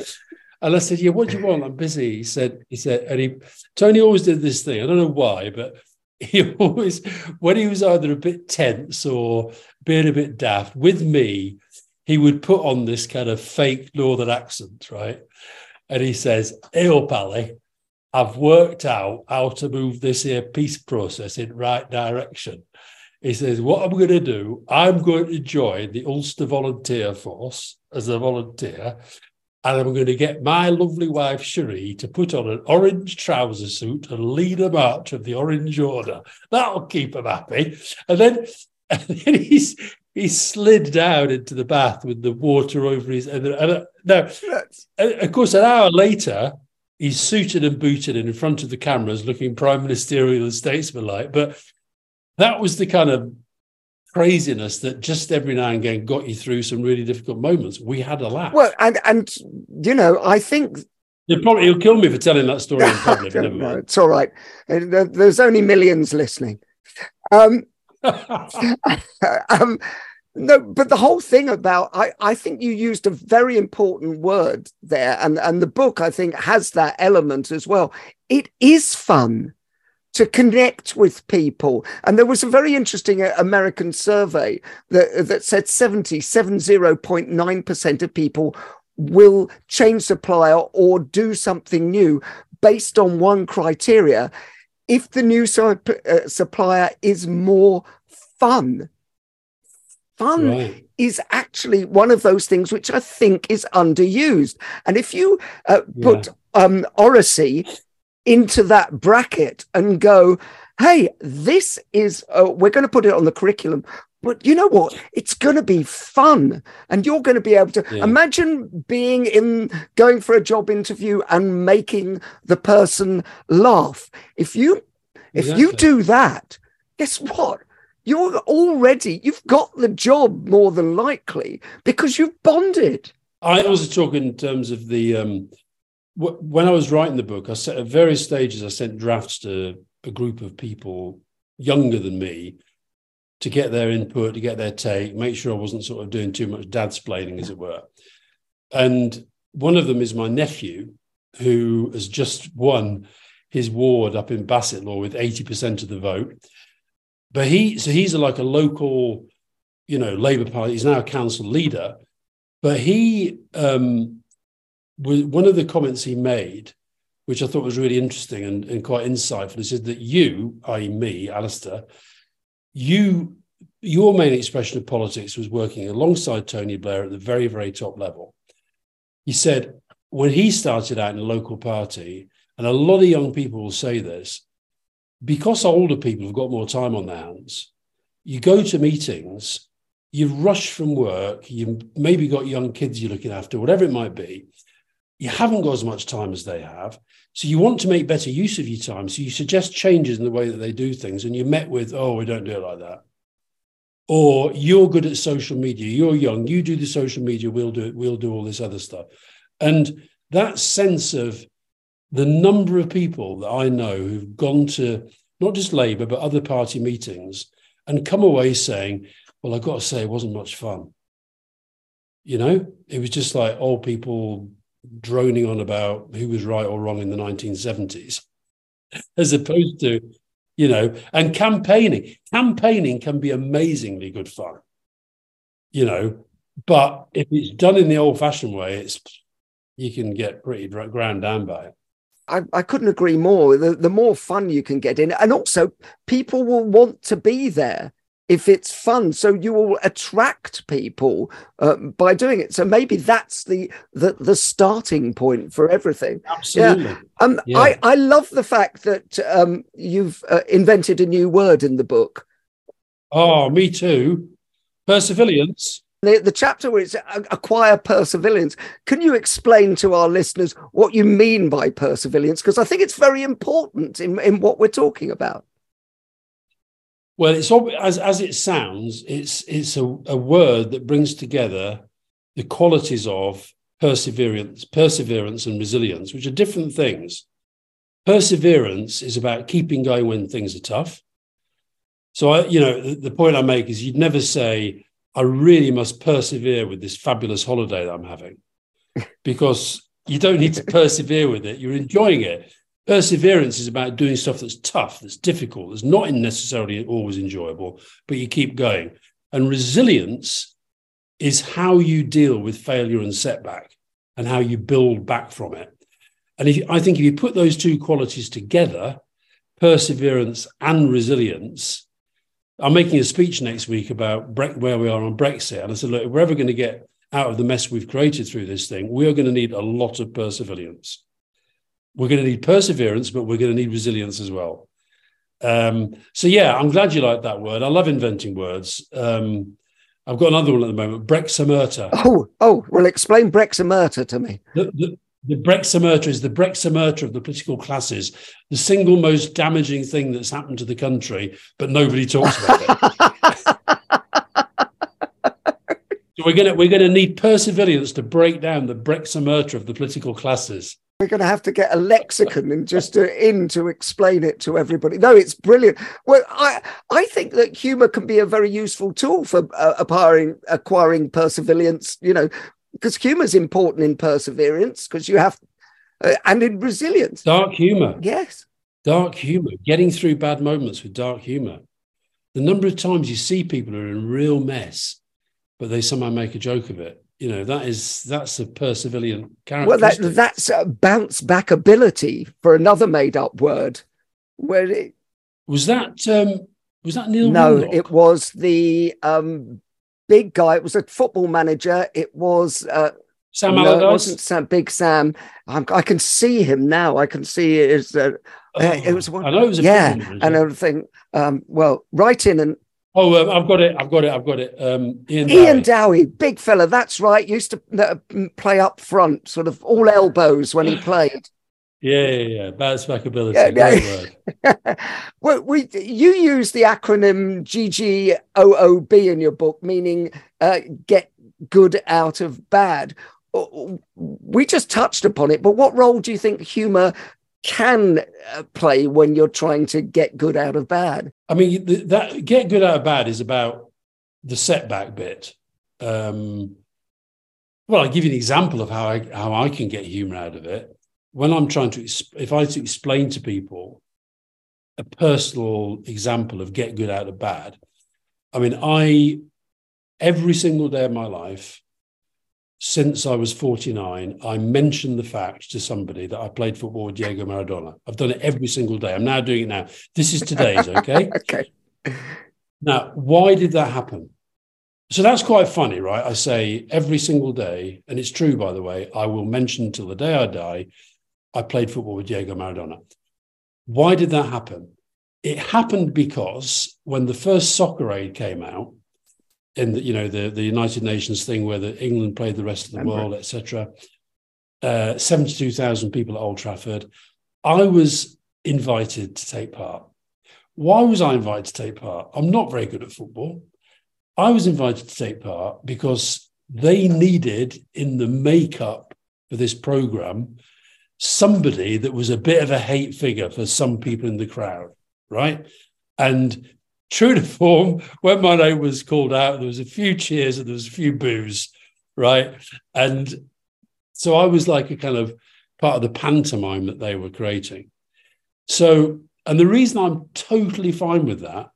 and I said, "Yeah, what do you want? I'm busy." He said. He said, and he Tony always did this thing. I don't know why, but he always, when he was either a bit tense or being a bit daft with me, he would put on this kind of fake northern accent, right? And he says, Hey, Pally, I've worked out how to move this here peace process in right direction. He says, What I'm going to do, I'm going to join the Ulster Volunteer Force as a volunteer, and I'm going to get my lovely wife Cherie to put on an orange trouser suit and lead a march of the Orange Order. That'll keep him happy. And then, and then he's he slid down into the bath with the water over his. And, and uh, now, of course, an hour later, he's suited and booted and in front of the cameras, looking prime ministerial and statesmanlike. But that was the kind of craziness that just every now and again got you through some really difficult moments. We had a laugh. Well, and and you know, I think He'll probably he'll kill me for telling that story in public. no, it's all right. There's only millions listening. Um, um, no, but the whole thing about I, I think you used a very important word there, and and the book I think has that element as well. It is fun to connect with people. And there was a very interesting uh, American survey that, that said 70, 70.9% of people will change supplier or do something new based on one criteria if the new uh, supplier is more fun. Fun right. is actually one of those things which I think is underused. And if you uh, put um, oracy into that bracket and go, hey, this is, uh, we're going to put it on the curriculum. But you know what? It's going to be fun. And you're going to be able to Yeah. imagine being in, going for a job interview and making the person laugh. If you, if you do that, guess what? You're already, you've got the job more than likely because you've bonded. I also talk in terms of the um, wh- when I was writing the book. I set at various stages. I sent drafts to a group of people younger than me to get their input, to get their take, make sure I wasn't sort of doing too much dadsplaining, as it were. And one of them is my nephew, who has just won his ward up in Bassetlaw with eighty percent of the vote. But he, so he's like a local, you know, Labour Party. He's now a council leader. But he, um, was, one of the comments he made, which I thought was really interesting and, and quite insightful, is that you, i.e., me, Alastair, you, your main expression of politics was working alongside Tony Blair at the very, very top level. He said when he started out in a local party, and a lot of young people will say this, because older people have got more time on their hands, you go to meetings you rush from work, you maybe got young kids you're looking after, whatever it might be. You haven't got as much time as they have. So you want to make better use of your time. So you suggest changes in the way that they do things, and you're met with, oh, we don't do it like that. Or you're good at social media, you're young, you do the social media, we'll do it, we'll do all this other stuff. And that sense of the number of people that I know who've gone to not just Labour, but other party meetings and come away saying, well, I've got to say, it wasn't much fun. You know, it was just like old people droning on about who was right or wrong in the 1970s, as opposed to, you know, and campaigning. Campaigning can be amazingly good fun, you know, but if it's done in the old fashioned way, it's you can get pretty ground down by it. I, I couldn't agree more. The, the more fun you can get in, and also people will want to be there if it's fun. So you will attract people uh, by doing it. So maybe that's the the, the starting point for everything. Absolutely. Yeah. Um, Yeah. I, I love the fact that um, you've uh, invented a new word in the book. Oh, me too. Persilience. The, the chapter where it's uh, acquire persilience. Can you explain to our listeners what you mean by persilience? Because I think it's very important in, in what we're talking about. Well, it's as as it sounds. It's it's a, a word that brings together the qualities of perseverance, perseverance, and resilience, which are different things. Perseverance is about keeping going when things are tough. So, I, you know, the, the point I make is you'd never say, "I really must persevere with this fabulous holiday that I'm having," because you don't need to persevere with it. You're enjoying it. Perseverance is about doing stuff that's tough, that's difficult, that's not necessarily always enjoyable, but you keep going. And resilience is how you deal with failure and setback and how you build back from it. And if, I think if you put those two qualities together, perseverance and resilience, I'm making a speech next week about Bre- where we are on Brexit. And I said, look, if we're ever going to get out of the mess we've created through this thing, we are going to need a lot of persilience. We're going to need perseverance, but we're going to need resilience as well. Um, so, yeah, I'm glad you like that word. I love inventing words. Um, I've got another one at the moment, Brexomerta. Oh, oh, well, explain Brexomerta to me. The, the, the Brexomerta is the Brexomerta of the political classes, the single most damaging thing that's happened to the country, but nobody talks about it. so we're gonna we're gonna need persilience to break down the Brexomerta of the political classes. We're going to have to get a lexicon and just to, in to explain it to everybody. No, it's brilliant. Well, I I think that humor can be a very useful tool for uh, acquiring acquiring persilience. You know, because humor is important in perseverance because you have uh, and in resilience. Dark humor. Yes. Dark humor. Getting through bad moments with dark humor. The number of times you see people are in real mess, but they somehow make a joke of it. You know, that is that's a perseverant character. Well, that that's a bounce back ability for another made up word. Where it, was that um was that Neil no, Warnock? it was the um big guy. It was a football manager. It was uh, Sam no, Allardyce? it wasn't Sam, Big Sam. I'm, i can see him now. I can see it as uh, Oh, it was one. I know it was a yeah, and everything. Um, well, right in and Oh, um, I've got it. I've got it. I've got it. Um, Ian. Ian Dowie. Dowie, big fella. That's right. Used to uh, play up front, sort of all elbows when he played. Yeah, yeah, yeah. Bounce back ability. Yeah, Great yeah. word. well, we you use the acronym GGOOB in your book, meaning uh, get good out of bad. Uh, We just touched upon it, but what role do you think humour can uh, play when you're trying to get good out of bad? I mean, that get good out of bad is about the setback bit. Um, well, I'll give you an example of how I how I can get humor out of it. When I'm trying to, if I to explain to people a personal example of get good out of bad, I mean, I every single day of my life since I was 49, I mentioned the fact to somebody that I played football with Diego Maradona. I've done it every single day. I'm now doing it now. This is today's, okay? okay. Now, why did that happen? So that's quite funny, right? I say every single day, and it's true, by the way, I will mention till the day I die, I played football with Diego Maradona. Why did that happen? It happened because when the first soccer aid came out, in the you know the the United Nations thing where the England played the rest of the world, etc. Uh, Seventy-two thousand people at Old Trafford. I was invited to take part. Why was I invited to take part? I'm not very good at football. I was invited to take part because they needed in the makeup for this program somebody that was a bit of a hate figure for some people in the crowd, right? And true to form, when my name was called out, there was a few cheers and there was a few boos, right? And so I was like a kind of part of the pantomime that they were creating. So, and the reason I'm totally fine with that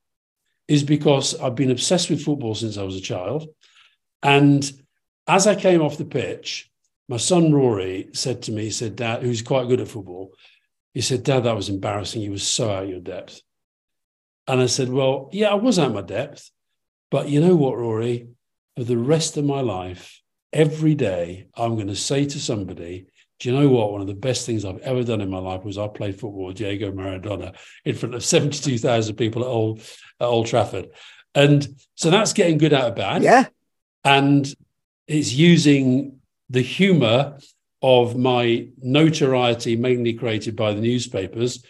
is because I've been obsessed with football since I was a child. And as I came off the pitch, my son Rory said to me, he said, Dad, who's quite good at football, he said, Dad, that was embarrassing. You were so out of your depth. And I said, Well, yeah, I was out of my depth. But you know what, Rory? For the rest of my life, every day, I'm going to say to somebody, do you know what? One of the best things I've ever done in my life was I played football with Diego Maradona in front of 72,000 people at Old, at Old Trafford. And so that's getting good out of bad. Yeah. And it's using the humor of my notoriety, mainly created by the newspapers,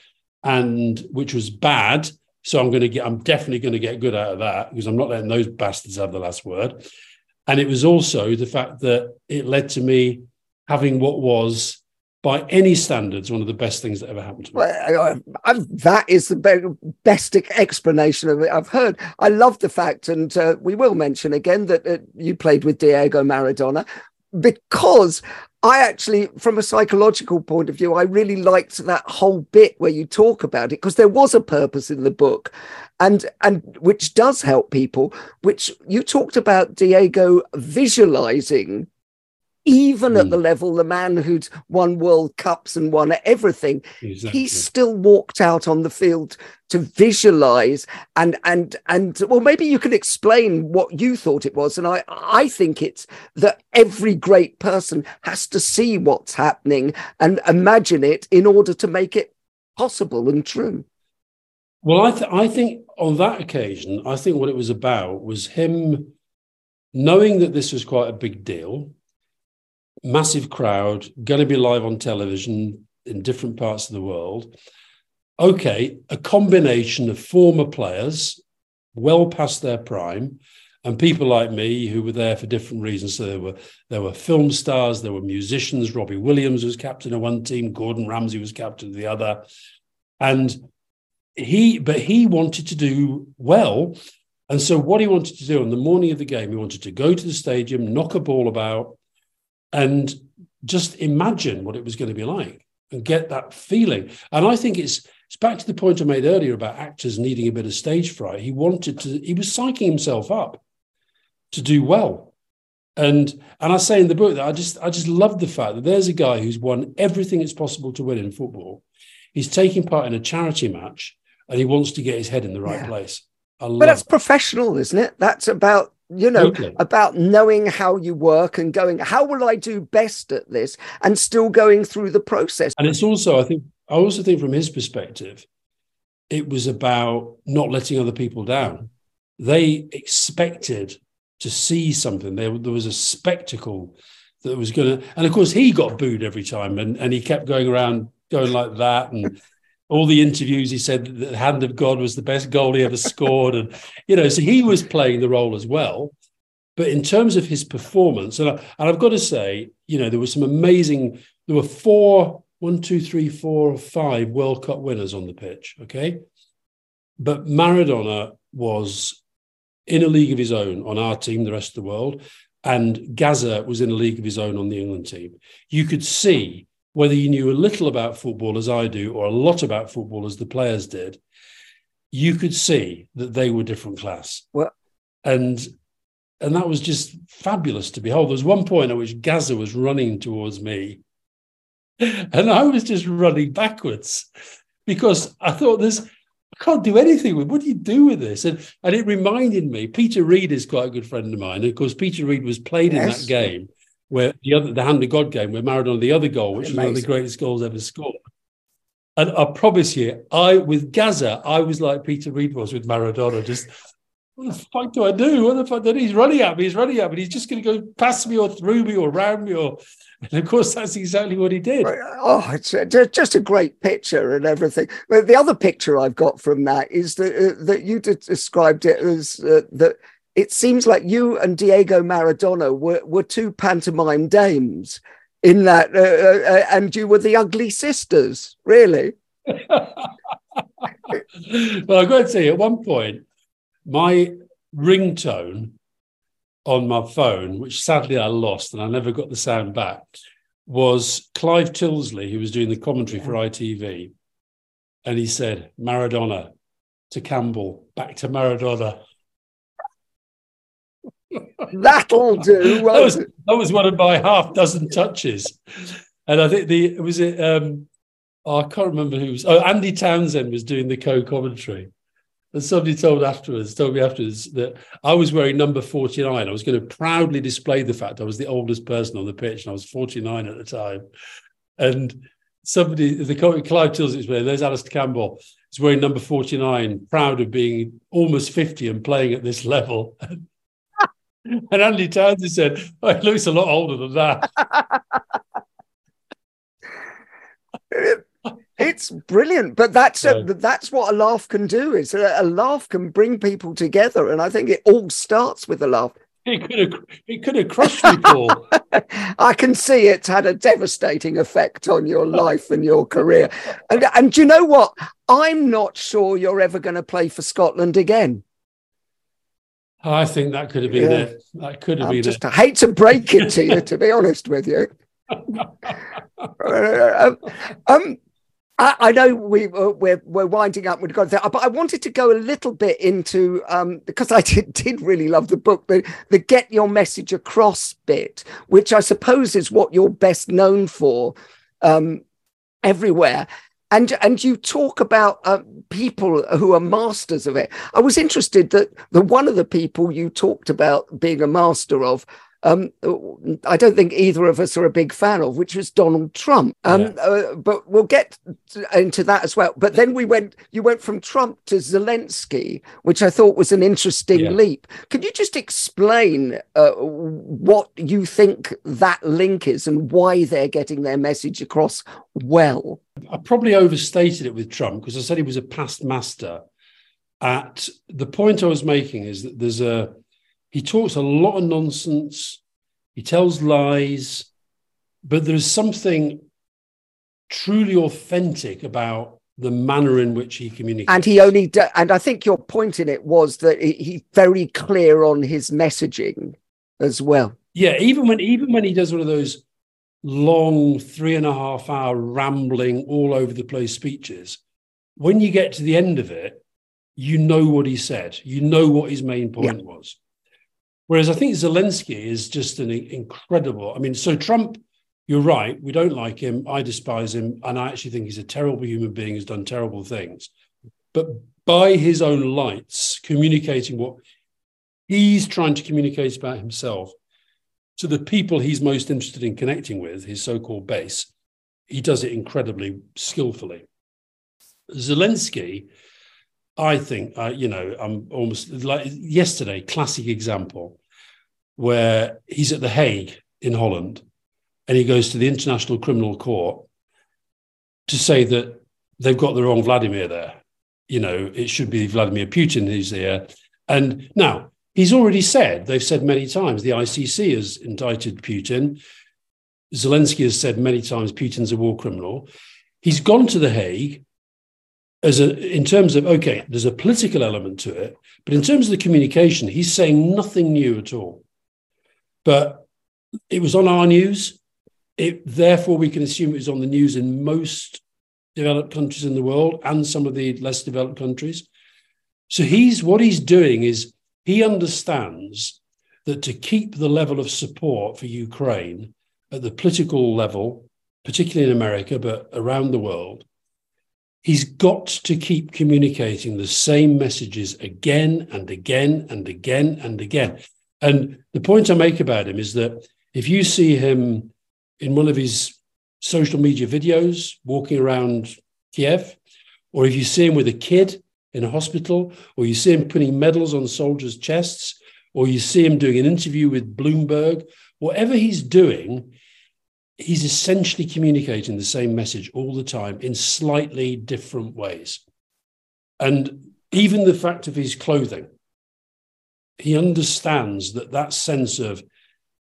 and which was bad. So I'm going to get, I'm definitely going to get good out of that because I'm not letting those bastards have the last word. And it was also the fact that it led to me having what was, by any standards, one of the best things that ever happened to me. Well, I, I, that is the be- best explanation of it I've heard. I love the fact, and uh, we will mention again that uh, you played with Diego Maradona because I actually, from a psychological point of view, I really liked that whole bit where you talk about it because there was a purpose in the book, and and which does help people. Which you talked about Diego visualizing even at the mm. level the man who'd won World Cups and won everything, Exactly. he still walked out on the field to visualize and and and well, maybe you can explain what you thought it was. And I I think it's that every great person has to see what's happening and imagine it in order to make it possible and true. Well, I, th- I think on that occasion, I think what it was about was him knowing that this was quite a big deal, massive crowd, going to be live on television in different parts of the world. Okay, a combination of former players, well past their prime, and people like me who were there for different reasons. So there were there were film stars, there were musicians. Robbie Williams was captain of one team, Gordon Ramsay was captain of the other, and he but he wanted to do well and so what he wanted to do on the morning of the game he wanted to go to the stadium knock a ball about and just imagine what it was going to be like and get that feeling and i think it's it's back to the point i made earlier about actors needing a bit of stage fright he wanted to he was psyching himself up to do well and and i say in the book that i just i just love the fact that there's a guy who's won everything it's possible to win in football he's taking part in a charity match and he wants to get his head in the right Yeah. place. But that's that. professional, isn't it? That's about you know, Okay. about knowing how you work and going, how will I do best at this? And still going through the process. And it's also, I think, I also think from his perspective, it was about not letting other people down. They expected to see something. There, there was a spectacle that was going to, and of course, he got booed every time, and, and he kept going around going like that. And all the interviews, he said that the hand of God was the best goal he ever scored. And, you know, so he was playing the role as well. But in terms of his performance, and, I, and I've got to say, you know, there was some amazing, there were four, one, two, three, four, five World Cup winners on the pitch. Okay. But Maradona was in a league of his own on our team, the rest of the world. And Gazza was in a league of his own on the England team. You could see whether you knew a little about football as I do, or a lot about football as the players did, you could see that they were different class. Well, and and that was just fabulous to behold. There was one point at which Gazza was running towards me, and I was just running backwards because I thought this. I can't do anything with. What do you do with this? And and it reminded me. Peter Reid is quite a good friend of mine. And of course, Peter Reid was played in that game where the other the hand of God game where Maradona the other goal, which was one of the greatest goals ever scored. And I promise you, I with Gazza, I was like Peter Reid was with Maradona, just what the fuck do I do? What the fuck? Then he's running at me, he's running at me, he's just going to go past me or through me or around me, or and of course that's exactly what he did. Oh, it's just a great picture and everything. But the other picture I've got from that is that uh, that you described it as uh, that it seems like you and Diego Maradona were were two pantomime dames in that, uh, uh, uh, and you were the ugly sisters, really. well, I've got to say, at one point, my ringtone on my phone, which sadly I lost and I never got the sound back, was Clive Tyldesley, who was doing the commentary for ITV. And he said, Maradona to Campbell, back to Maradona. That'll do. that, was, that was one of my half dozen touches. And I think the was it um oh, I can't remember who was oh Andy Townsend was doing the co-commentary. And somebody told afterwards, told me afterwards that I was wearing number 49. I was going to proudly display the fact I was the oldest person on the pitch, and I was 49 at the time. And somebody, the Clive Tyldesley was wearing, there's Alastair Campbell, is wearing number 49, proud of being almost 50 and playing at this level. And Andy Townsend said, oh, he looks a lot older than that. It's brilliant, but that's a, that's what a laugh can do. Is a, a laugh can bring people together, and I think it all starts with a laugh. He could have, he could have crushed me, Paul. I can see it's had a devastating effect on your life and your career. And and do you know what? I'm not sure you're ever going to play for Scotland again. I think that could have been Yeah. it. That could have I been just it. hate to break it to you, to be honest with you. um, um, I, I know we uh, we're we're winding up. We've got there, but I wanted to go a little bit into um, because I did did really love the book, the the get your message across bit, which I suppose is what you're best known for um, everywhere. And and you talk about uh, people who are masters of it. I was interested that the one of the people you talked about being a master of um, I don't think either of us are a big fan of, which was Donald Trump. Um, Yeah. uh, but we'll get to- into that as well. But then we went, you went from Trump to Zelensky, which I thought was an interesting Yeah. leap. Could you just explain uh, what you think that link is and why they're getting their message across well? I probably overstated it with Trump because I said he was a past master. At the point I was making is that there's a he talks a lot of nonsense, he tells lies, but there's something truly authentic about the manner in which he communicates. And he only, d- and I think your point in it was that he- he's very clear on his messaging as well. Yeah, even when even when he does one of those long three and a half hour rambling all over the place speeches, when you get to the end of it, you know what he said. You know what his main point was. Whereas I think Zelensky is just an incredible. I mean, so Trump, you're right. We don't like him. I despise him, and I actually think he's a terrible human being who's done terrible things. But by his own lights, communicating what he's trying to communicate about himself to the people he's most interested in connecting with, his so called base. He does it incredibly skillfully. Zelensky, I think, uh, you know, I'm almost like yesterday, classic example where he's at The Hague in Holland and he goes to the International Criminal Court to say that they've got the wrong Vladimir there. You know, it should be Vladimir Putin who's there. And now he's already said, they've said many times, the ICC has indicted Putin. Zelensky has said many times Putin's a war criminal. He's gone to The Hague as a in terms of okay, there's a political element to it, but in terms of the communication, he's saying nothing new at all. But it was on our news. It, therefore, we can assume it was on the news in most developed countries in the world and some of the less developed countries. So he's what he's doing is he understands that to keep the level of support for Ukraine at the political level, particularly in America, but around the world, he's got to keep communicating the same messages again and again and again and again. And the point I make about him is that if you see him in one of his social media videos walking around Kiev, or if you see him with a kid in a hospital, or you see him putting medals on soldiers' chests, or you see him doing an interview with Bloomberg, whatever he's doing, he's essentially communicating the same message all the time in slightly different ways. And even the fact of his clothing, he understands that that sense of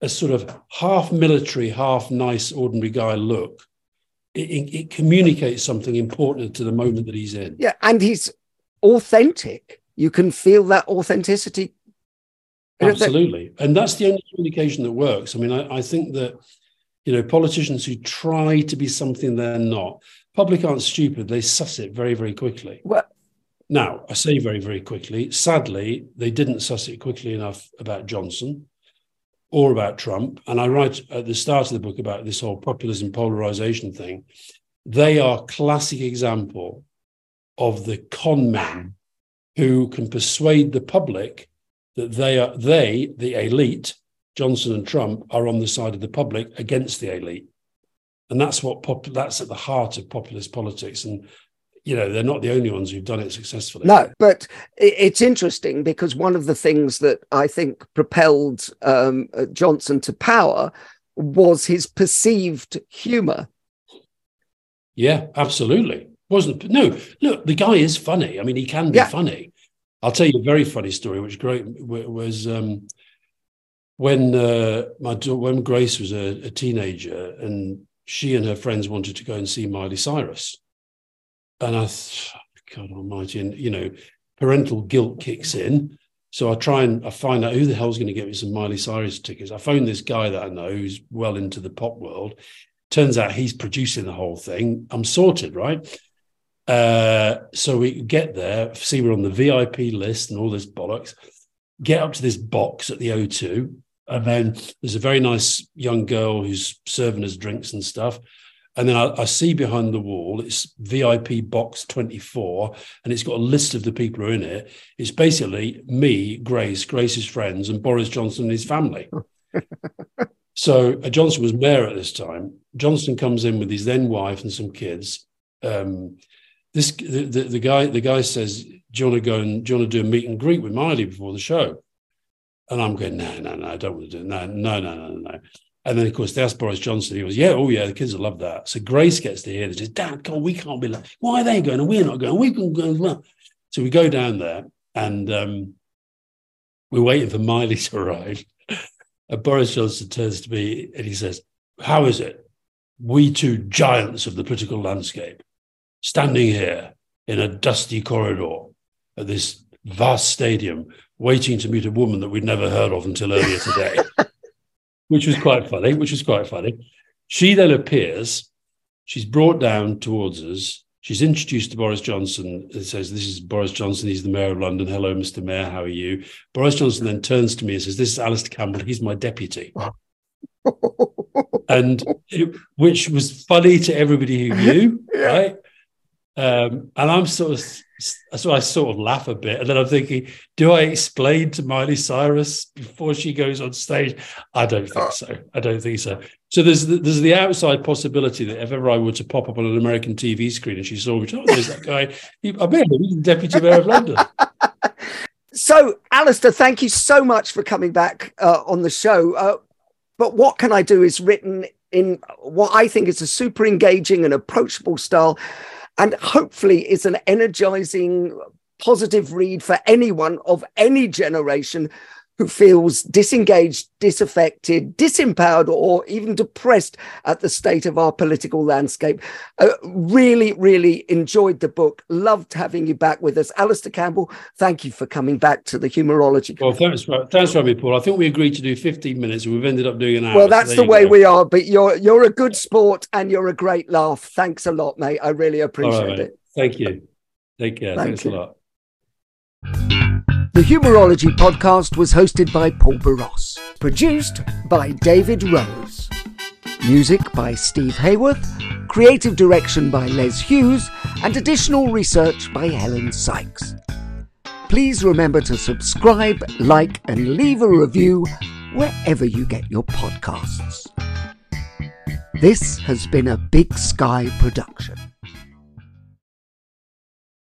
a sort of half military, half nice, ordinary guy look, it, it, communicates something important to the moment that he's in. Yeah, and he's authentic. You can feel that authenticity. Absolutely. And that's the only communication that works. I mean, I, I think that, you know, politicians who try to be something they're not, public aren't stupid. They suss it very, very quickly. Well, now, I say very, very quickly. Sadly, they didn't suss it quickly enough about Johnson or about Trump. And I write at the start of the book about this whole populism polarization thing. They are classic example of the con men who can persuade the public that they are they, the elite, Johnson and Trump, are on the side of the public against the elite. And that's what pop, that's at the heart of populist politics. And you know, they're not the only ones who've done it successfully. No, but it's interesting because one of the things that I think propelled um, uh, Johnson to power was his perceived humor. Yeah, absolutely. Wasn't no look. The guy is funny. I mean, he can be yeah. funny. I'll tell you a very funny story, which great was um, when uh, my when Grace was a, a teenager and she and her friends wanted to go and see Miley Cyrus and I, God Almighty, and you know, parental guilt kicks in. So I try and I find out who the hell's going to get me some Miley Cyrus tickets. I phone this guy that I know who's well into the pop world. Turns out he's producing the whole thing. I'm sorted, right? Uh, so we get there, see we're on the VIP list and all this bollocks. Get up to this box at the O2, and then there's a very nice young girl who's serving us drinks and stuff. And then I, I, see behind the wall, it's VIP box 24, and it's got a list of the people who are in it. It's basically me, Grace, Grace's friends, and Boris Johnson and his family. so uh, Johnson was mayor at this time. Johnson comes in with his then wife and some kids. Um, this the, the, the, guy the guy says, "Do you want to go and do you want to do a meet and greet with Miley before the show?" And I'm going, "No, no, no, I don't want to do it. No, no, no, no, no." And then, of course, asked Boris Johnson. He goes, "Yeah, oh yeah, the kids will love that." So Grace gets to hear this. Says, Dad, God, we can't be like, why are they going and we're not going? We can go. So we go down there and um, we're waiting for Miley to arrive. And Boris Johnson turns to me and he says, "How is it? We two giants of the political landscape, standing here in a dusty corridor at this vast stadium, waiting to meet a woman that we'd never heard of until earlier today." which was quite funny, which was quite funny. She then appears, she's brought down towards us. She's introduced to Boris Johnson and says, This is Boris Johnson. He's the Mayor of London. Hello, Mr. Mayor. How are you? Boris Johnson then turns to me and says, This is Alastair Campbell. He's my deputy. and it, which was funny to everybody who knew, yeah. right? Um, and I'm sort of so I sort of laugh a bit, and then I'm thinking, do I explain to Miley Cyrus before she goes on stage? I don't think so. I don't think so. So there's the, there's the outside possibility that if ever I were to pop up on an American TV screen and she saw me, oh, there's that guy. I bet he's the deputy mayor of London. So, Alastair, thank you so much for coming back uh, on the show. Uh, but what can I do is written in what I think is a super engaging and approachable style, and hopefully is an energizing, positive read for anyone of any generation who feels disengaged, disaffected, disempowered, or even depressed at the state of our political landscape. Uh, really, really enjoyed the book. Loved having you back with us. Alastair Campbell, thank you for coming back to the Humourology. Well, thanks for, thanks for having me, Paul. I think we agreed to do 15 minutes and we've ended up doing an hour. Well, that's so the way go. we are, but you're you're a good sport and you're a great laugh. Thanks a lot, mate. I really appreciate right, it. Thank you. Take care. Thank thanks you. a lot. The Humourology podcast was hosted by Paul Boross, produced by David Rose. Music by Steve Hayworth, creative direction by Les Hughes, and additional research by Helen Sykes. Please remember to subscribe, like, and leave a review wherever you get your podcasts. This has been a Big Sky production.